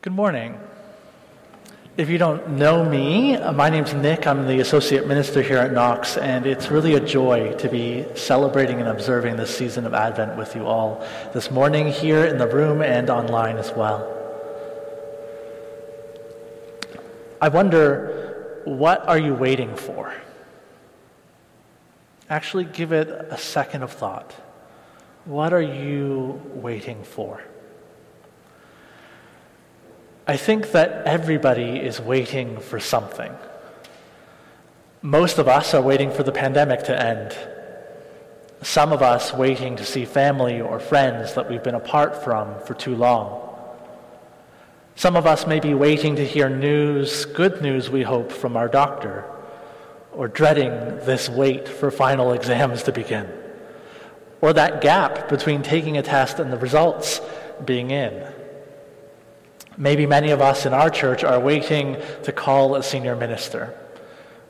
Good morning. If you don't know me, my name's Nick. I'm the associate minister here at Knox, and it's really a joy to be celebrating and observing this season of Advent with you all this morning here in the room and online as well. I wonder, what are you waiting for? Actually, give it a second of thought. What are you waiting for? I think that everybody is waiting for something. Most of us are waiting for the pandemic to end. Some of us waiting to see family or friends that we've been apart from for too long. Some of us may be waiting to hear news, good news, we hope, from our doctor, or dreading this wait for final exams to begin, or that gap between taking a test and the results being in. Maybe many of us in our church are waiting to call a senior minister,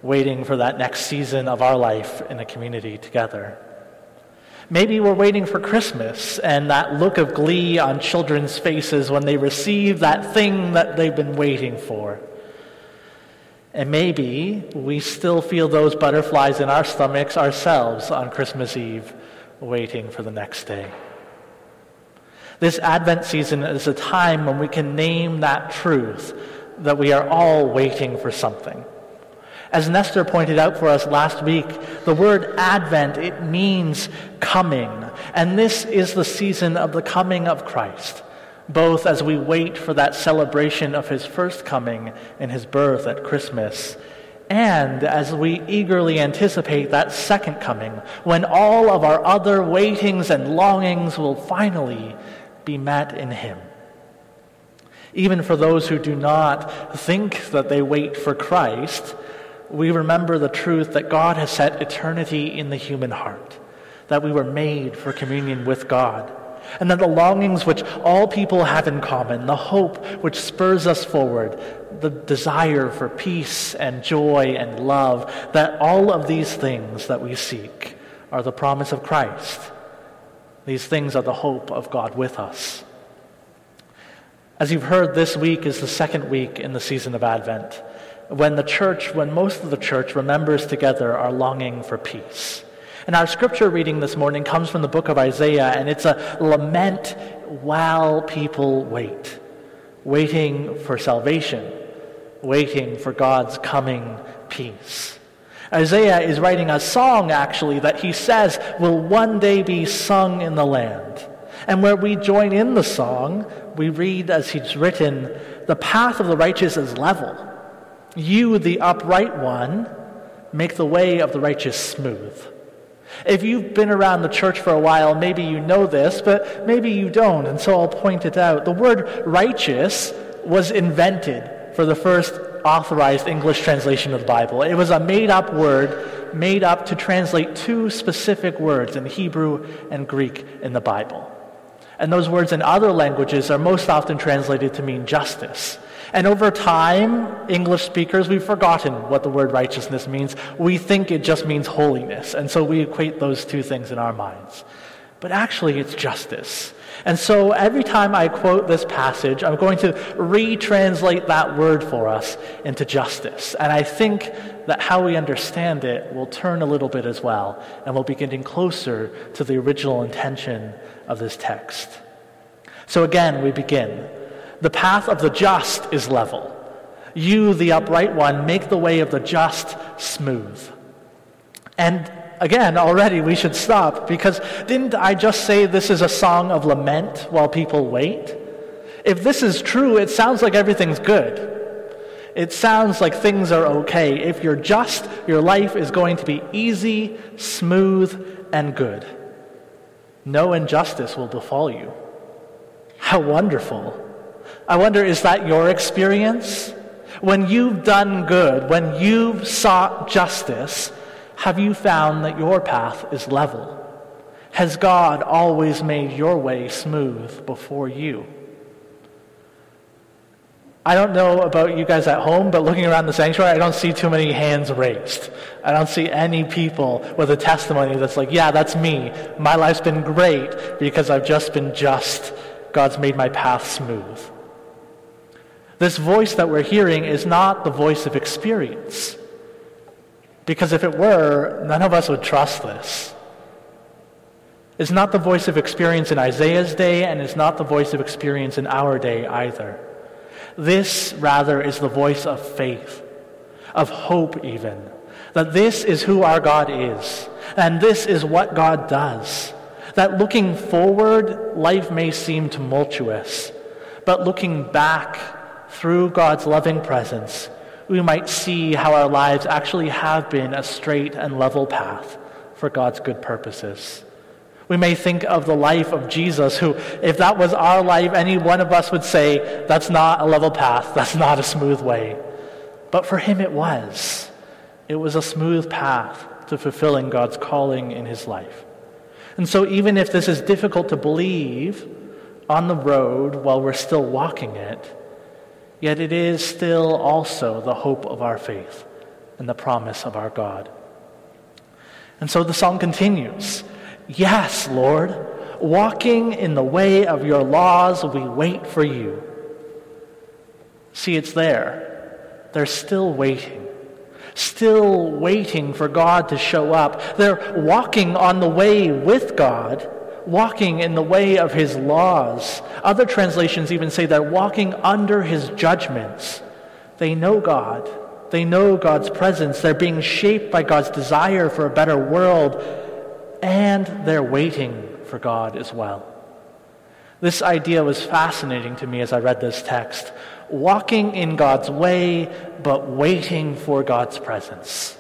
waiting for that next season of our life in a community together. Maybe we're waiting for Christmas and that look of glee on children's faces when they receive that thing that they've been waiting for. And maybe we still feel those butterflies in our stomachs ourselves on Christmas Eve, waiting for the next day. This Advent season is a time when we can name that truth that we are all waiting for something. As Nestor pointed out for us last week, the word Advent, it means coming. And this is the season of the coming of Christ, both as we wait for that celebration of his first coming and his birth at Christmas, and as we eagerly anticipate that second coming, when all of our other waitings and longings will finally be met in Him. Even for those who do not think that they wait for Christ, we remember the truth that God has set eternity in the human heart, that we were made for communion with God, and that the longings which all people have in common, the hope which spurs us forward, the desire for peace and joy and love, that all of these things that we seek are the promise of Christ these things are the hope of God with us. As you've heard, this week is the second week in the season of Advent, when the church, when most of the church remembers together our longing for peace. And our scripture reading this morning comes from the book of Isaiah, and it's a lament while people wait, waiting for salvation, waiting for God's coming peace. Isaiah is writing a song, actually, that he says will one day be sung in the land. And where we join in the song, we read as he's written, The path of the righteous is level. You, the upright one, make the way of the righteous smooth. If you've been around the church for a while, maybe you know this, but maybe you don't, and so I'll point it out. The word righteous was invented for the first authorized English translation of the Bible. It was a made up word, made up to translate two specific words in Hebrew and Greek in the Bible. And those words in other languages are most often translated to mean justice. And over time, English speakers, we've forgotten what the word righteousness means. We think it just means holiness. And so we equate those two things in our minds. But actually, it's justice. And so every time I quote this passage, I'm going to retranslate that word for us into justice. And I think that how we understand it will turn a little bit as well, and we'll be getting closer to the original intention of this text. So again, we begin. The path of the just is level. You, the upright one, make the way of the just smooth. And again, already we should stop because didn't I just say this is a song of lament while people wait? If this is true, it sounds like everything's good. It sounds like things are okay. If you're just, your life is going to be easy, smooth, and good. No injustice will befall you. How wonderful. I wonder, is that your experience? When you've done good, when you've sought justice, have you found that your path is level? Has God always made your way smooth before you? I don't know about you guys at home, but looking around the sanctuary, I don't see too many hands raised. I don't see any people with a testimony that's like, yeah, that's me. My life's been great because I've just been just. God's made my path smooth. This voice that we're hearing is not the voice of experience. Because if it were, none of us would trust this. It's not the voice of experience in Isaiah's day, and it's not the voice of experience in our day either. This, rather, is the voice of faith, of hope, even. That this is who our God is, and this is what God does. That looking forward, life may seem tumultuous, but looking back through God's loving presence, we might see how our lives actually have been a straight and level path for God's good purposes. We may think of the life of Jesus, who, if that was our life, any one of us would say, that's not a level path, that's not a smooth way. But for him it was. It was a smooth path to fulfilling God's calling in his life. And so, even if this is difficult to believe on the road while we're still walking it, yet it is still also the hope of our faith and the promise of our God. And so the song continues Yes, Lord, walking in the way of your laws, we wait for you. See, it's there. They're still waiting. Still waiting for God to show up. They're walking on the way with God, walking in the way of His laws. Other translations even say they're walking under His judgments. They know God. They know God's presence. They're being shaped by God's desire for a better world and they're waiting for God as well. This idea was fascinating to me as I read this text. Walking in God's way, but waiting for God's presence.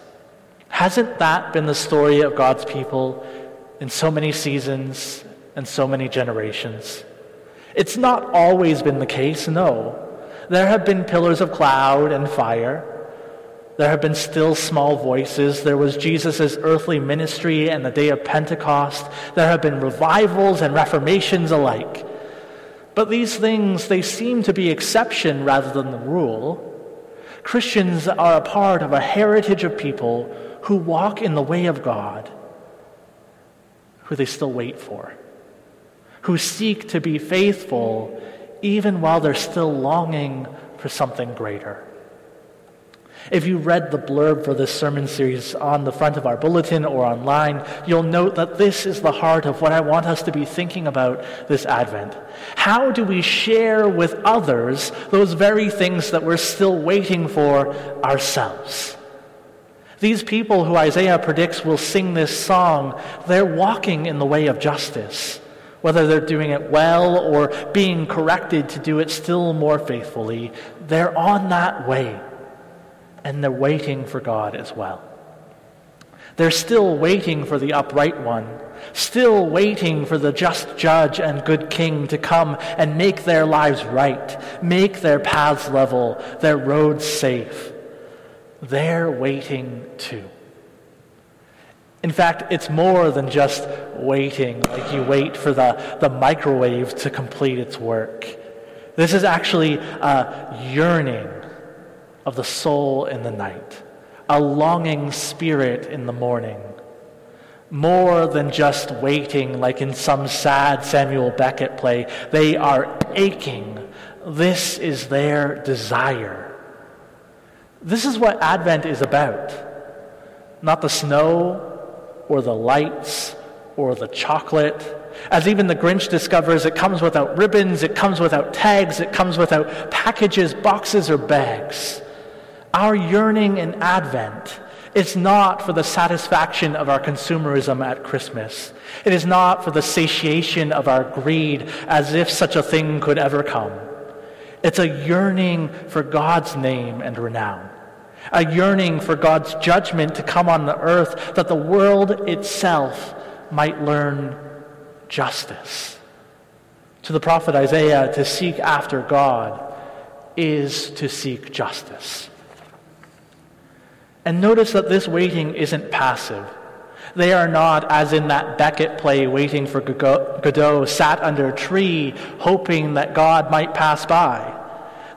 Hasn't that been the story of God's people in so many seasons and so many generations? It's not always been the case, no. There have been pillars of cloud and fire. There have been still small voices. There was Jesus' earthly ministry and the day of Pentecost. There have been revivals and reformations alike. But these things, they seem to be exception rather than the rule. Christians are a part of a heritage of people who walk in the way of God, who they still wait for, who seek to be faithful even while they're still longing for something greater. If you read the blurb for this sermon series on the front of our bulletin or online, you'll note that this is the heart of what I want us to be thinking about this Advent. How do we share with others those very things that we're still waiting for ourselves? These people who Isaiah predicts will sing this song, they're walking in the way of justice. Whether they're doing it well or being corrected to do it still more faithfully, they're on that way and they're waiting for God as well. They're still waiting for the upright one, still waiting for the just judge and good king to come and make their lives right, make their paths level, their roads safe. They're waiting too. In fact, it's more than just waiting, like you wait for the, the microwave to complete its work. This is actually a yearning of the soul in the night, a longing spirit in the morning. More than just waiting, like in some sad Samuel Beckett play, they are aching. This is their desire. This is what Advent is about. Not the snow or the lights or the chocolate. As even the Grinch discovers, it comes without ribbons, it comes without tags, it comes without packages, boxes, or bags. Our yearning in Advent is not for the satisfaction of our consumerism at Christmas. It is not for the satiation of our greed, as if such a thing could ever come. It's a yearning for God's name and renown, a yearning for God's judgment to come on the earth that the world itself might learn justice. To the prophet Isaiah, to seek after God is to seek justice. And notice that this waiting isn't passive. They are not, as in that Beckett play, waiting for Godot, sat under a tree, hoping that God might pass by.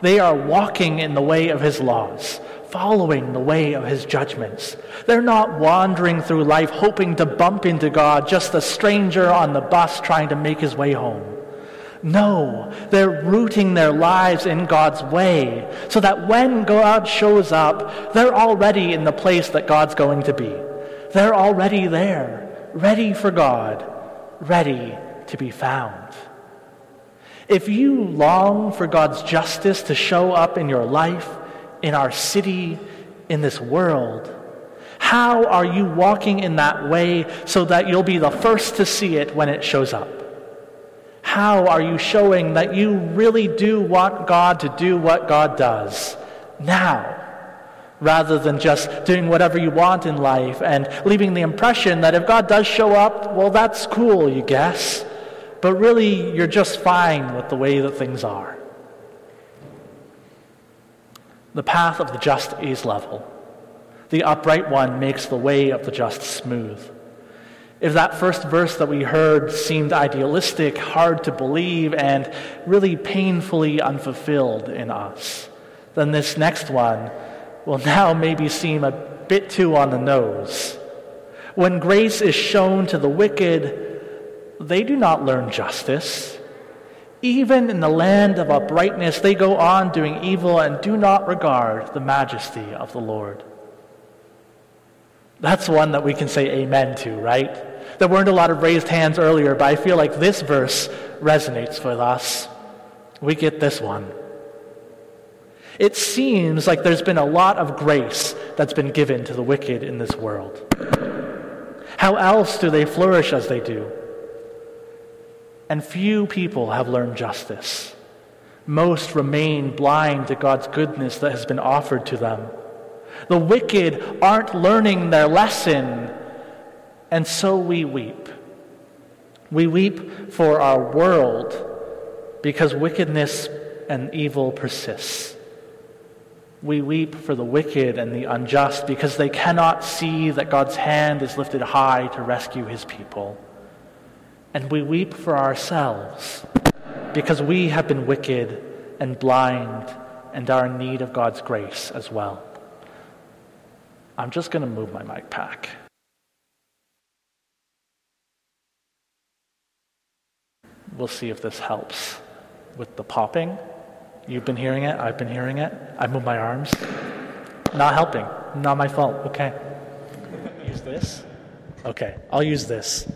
They are walking in the way of his laws, following the way of his judgments. They're not wandering through life hoping to bump into God, just a stranger on the bus trying to make his way home. No, they're rooting their lives in God's way so that when God shows up, they're already in the place that God's going to be. They're already there, ready for God, ready to be found. If you long for God's justice to show up in your life, in our city, in this world, how are you walking in that way so that you'll be the first to see it when it shows up? How are you showing that you really do want God to do what God does now? Rather than just doing whatever you want in life and leaving the impression that if God does show up, well, that's cool, you guess. But really, you're just fine with the way that things are. The path of the just is level. The upright one makes the way of the just smooth. If that first verse that we heard seemed idealistic, hard to believe, and really painfully unfulfilled in us, then this next one will now maybe seem a bit too on the nose. When grace is shown to the wicked, they do not learn justice. Even in the land of uprightness, they go on doing evil and do not regard the majesty of the Lord. That's one that we can say amen to, right? There weren't a lot of raised hands earlier, but I feel like this verse resonates with us. We get this one. It seems like there's been a lot of grace that's been given to the wicked in this world. How else do they flourish as they do? And few people have learned justice. Most remain blind to God's goodness that has been offered to them. The wicked aren't learning their lesson and so we weep. We weep for our world because wickedness and evil persists. We weep for the wicked and the unjust because they cannot see that God's hand is lifted high to rescue his people. And we weep for ourselves because we have been wicked and blind and are in need of God's grace as well. I'm just going to move my mic pack. We'll see if this helps with the popping. You've been hearing it, I've been hearing it. I move my arms. Not helping. Not my fault. Okay. use this? Okay, I'll use this.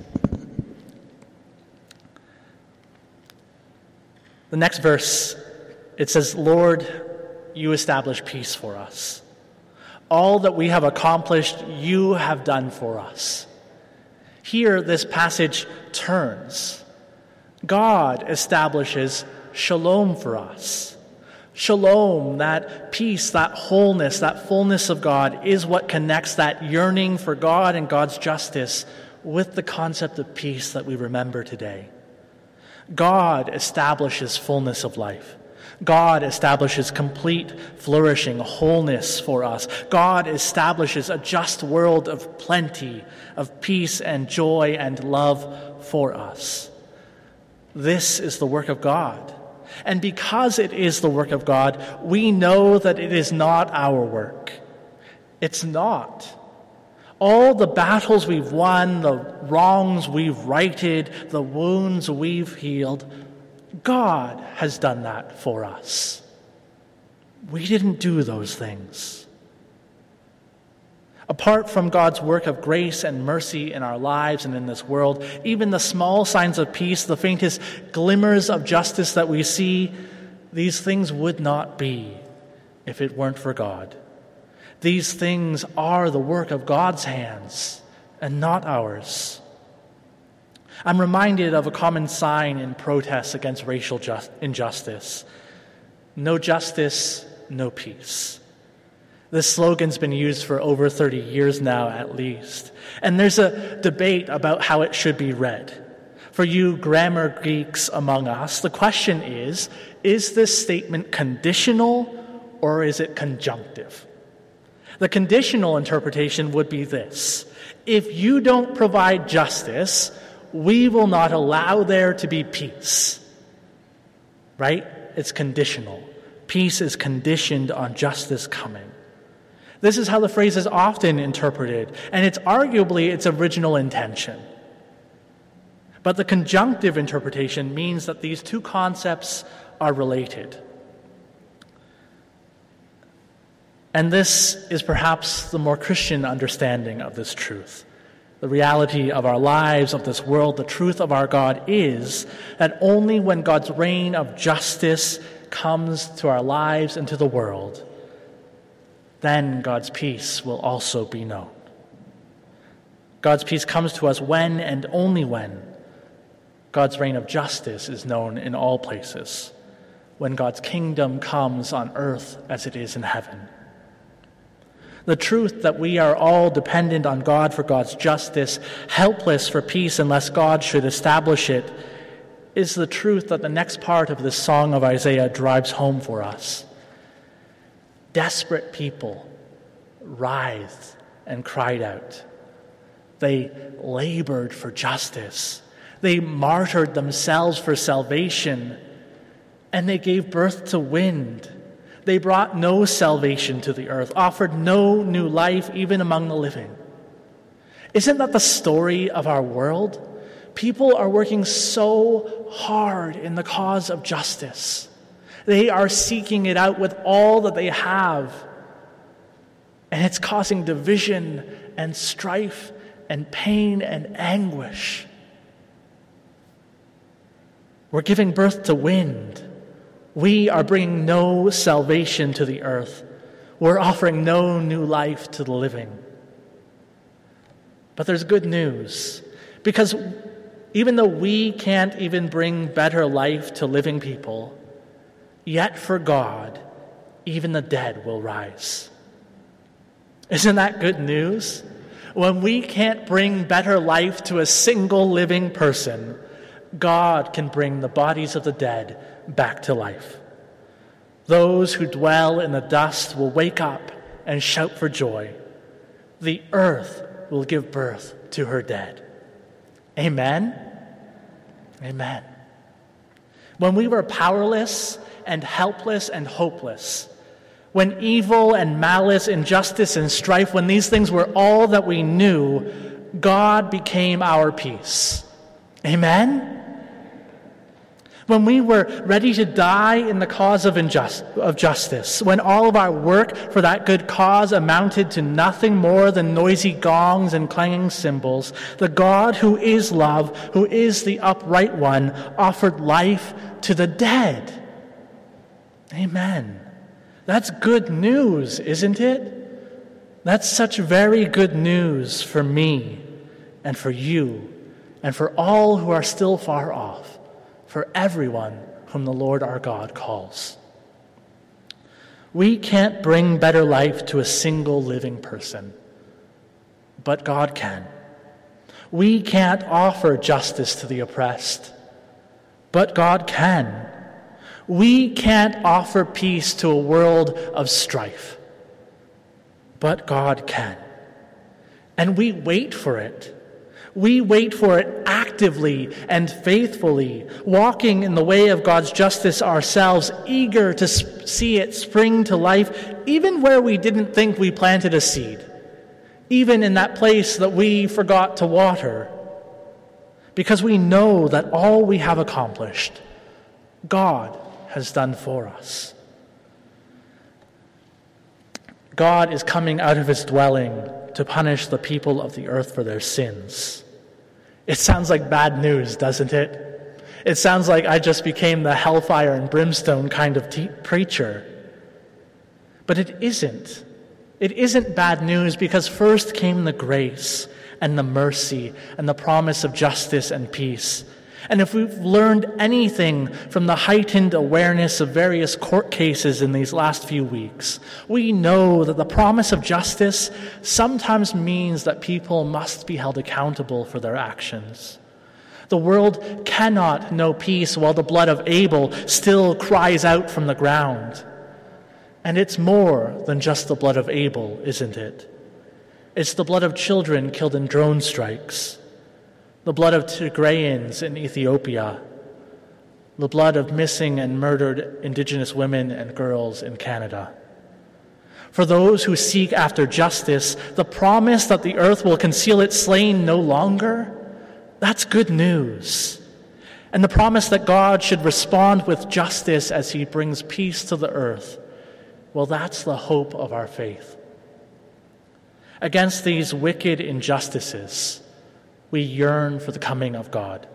The next verse, it says, Lord, you establish peace for us. All that we have accomplished, you have done for us. Here, this passage turns. God establishes shalom for us. Shalom, that peace, that wholeness, that fullness of God is what connects that yearning for God and God's justice with the concept of peace that we remember today. God establishes fullness of life. God establishes complete flourishing, wholeness for us. God establishes a just world of plenty, of peace and joy and love for us. This is the work of God. And because it is the work of God, we know that it is not our work. It's not. All the battles we've won, the wrongs we've righted, the wounds we've healed, God has done that for us. We didn't do those things. Apart from God's work of grace and mercy in our lives and in this world, even the small signs of peace, the faintest glimmers of justice that we see, these things would not be if it weren't for God. These things are the work of God's hands and not ours. I'm reminded of a common sign in protests against racial just, injustice no justice, no peace. This slogan's been used for over 30 years now, at least. And there's a debate about how it should be read. For you grammar geeks among us, the question is is this statement conditional or is it conjunctive? The conditional interpretation would be this If you don't provide justice, we will not allow there to be peace. Right? It's conditional. Peace is conditioned on justice coming. This is how the phrase is often interpreted, and it's arguably its original intention. But the conjunctive interpretation means that these two concepts are related. And this is perhaps the more Christian understanding of this truth. The reality of our lives, of this world, the truth of our God is that only when God's reign of justice comes to our lives and to the world, then God's peace will also be known. God's peace comes to us when and only when God's reign of justice is known in all places, when God's kingdom comes on earth as it is in heaven. The truth that we are all dependent on God for God's justice, helpless for peace unless God should establish it, is the truth that the next part of this song of Isaiah drives home for us. Desperate people writhed and cried out. They labored for justice. They martyred themselves for salvation, and they gave birth to wind. They brought no salvation to the earth, offered no new life even among the living. Isn't that the story of our world? People are working so hard in the cause of justice. They are seeking it out with all that they have. And it's causing division and strife and pain and anguish. We're giving birth to wind. We are bringing no salvation to the earth. We're offering no new life to the living. But there's good news because even though we can't even bring better life to living people, yet for God, even the dead will rise. Isn't that good news? When we can't bring better life to a single living person, God can bring the bodies of the dead back to life. Those who dwell in the dust will wake up and shout for joy. The earth will give birth to her dead. Amen? Amen. When we were powerless and helpless and hopeless, when evil and malice, injustice and strife, when these things were all that we knew, God became our peace. Amen? When we were ready to die in the cause of, injust, of justice, when all of our work for that good cause amounted to nothing more than noisy gongs and clanging cymbals, the God who is love, who is the upright one, offered life to the dead. Amen. That's good news, isn't it? That's such very good news for me and for you and for all who are still far off for everyone whom the Lord our God calls. We can't bring better life to a single living person, but God can. We can't offer justice to the oppressed, but God can. We can't offer peace to a world of strife, but God can. And we wait for it we wait for it actively and faithfully, walking in the way of God's justice ourselves, eager to see it spring to life, even where we didn't think we planted a seed, even in that place that we forgot to water, because we know that all we have accomplished, God has done for us. God is coming out of his dwelling to punish the people of the earth for their sins. It sounds like bad news, doesn't it? It sounds like I just became the hellfire and brimstone kind of te- preacher. But it isn't. It isn't bad news because first came the grace and the mercy and the promise of justice and peace. And if we've learned anything from the heightened awareness of various court cases in these last few weeks, we know that the promise of justice sometimes means that people must be held accountable for their actions. The world cannot know peace while the blood of Abel still cries out from the ground. And it's more than just the blood of Abel, isn't it? It's the blood of children killed in drone strikes the blood of Tigrayans in Ethiopia, the blood of missing and murdered Indigenous women and girls in Canada. For those who seek after justice, the promise that the earth will conceal its slain no longer, That's good news. And the promise that God should respond with justice as he brings peace to the earth, well, that's the hope of our faith. Against these wicked injustices, we yearn for the coming of God.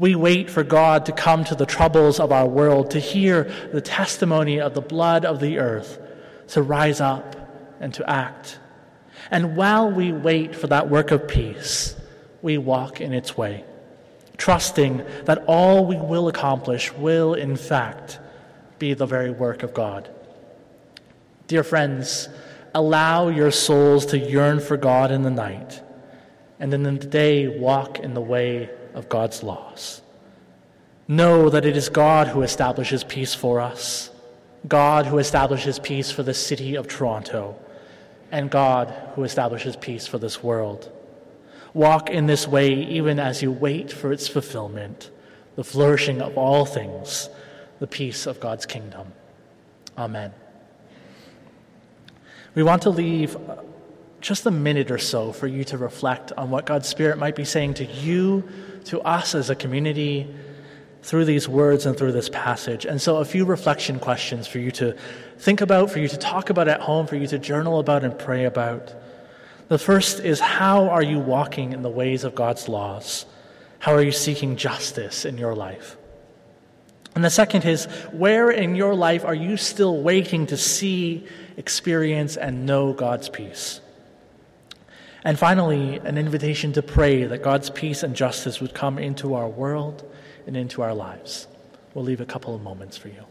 We wait for God to come to the troubles of our world, to hear the testimony of the blood of the earth, to rise up and to act. And while we wait for that work of peace, we walk in its way, trusting that all we will accomplish will, in fact, be the very work of God. Dear friends, allow your souls to yearn for God in the night, and then in the day walk in the way of God's laws. Know that it is God who establishes peace for us, God who establishes peace for the city of Toronto, and God who establishes peace for this world. Walk in this way even as you wait for its fulfillment, the flourishing of all things, the peace of God's kingdom. Amen. We want to leave just a minute or so for you to reflect on what God's Spirit might be saying to you, to us as a community, through these words and through this passage. And so, a few reflection questions for you to think about, for you to talk about at home, for you to journal about and pray about. The first is how are you walking in the ways of God's laws? How are you seeking justice in your life? And the second is where in your life are you still waiting to see, experience, and know God's peace? And finally, an invitation to pray that God's peace and justice would come into our world and into our lives. We'll leave a couple of moments for you.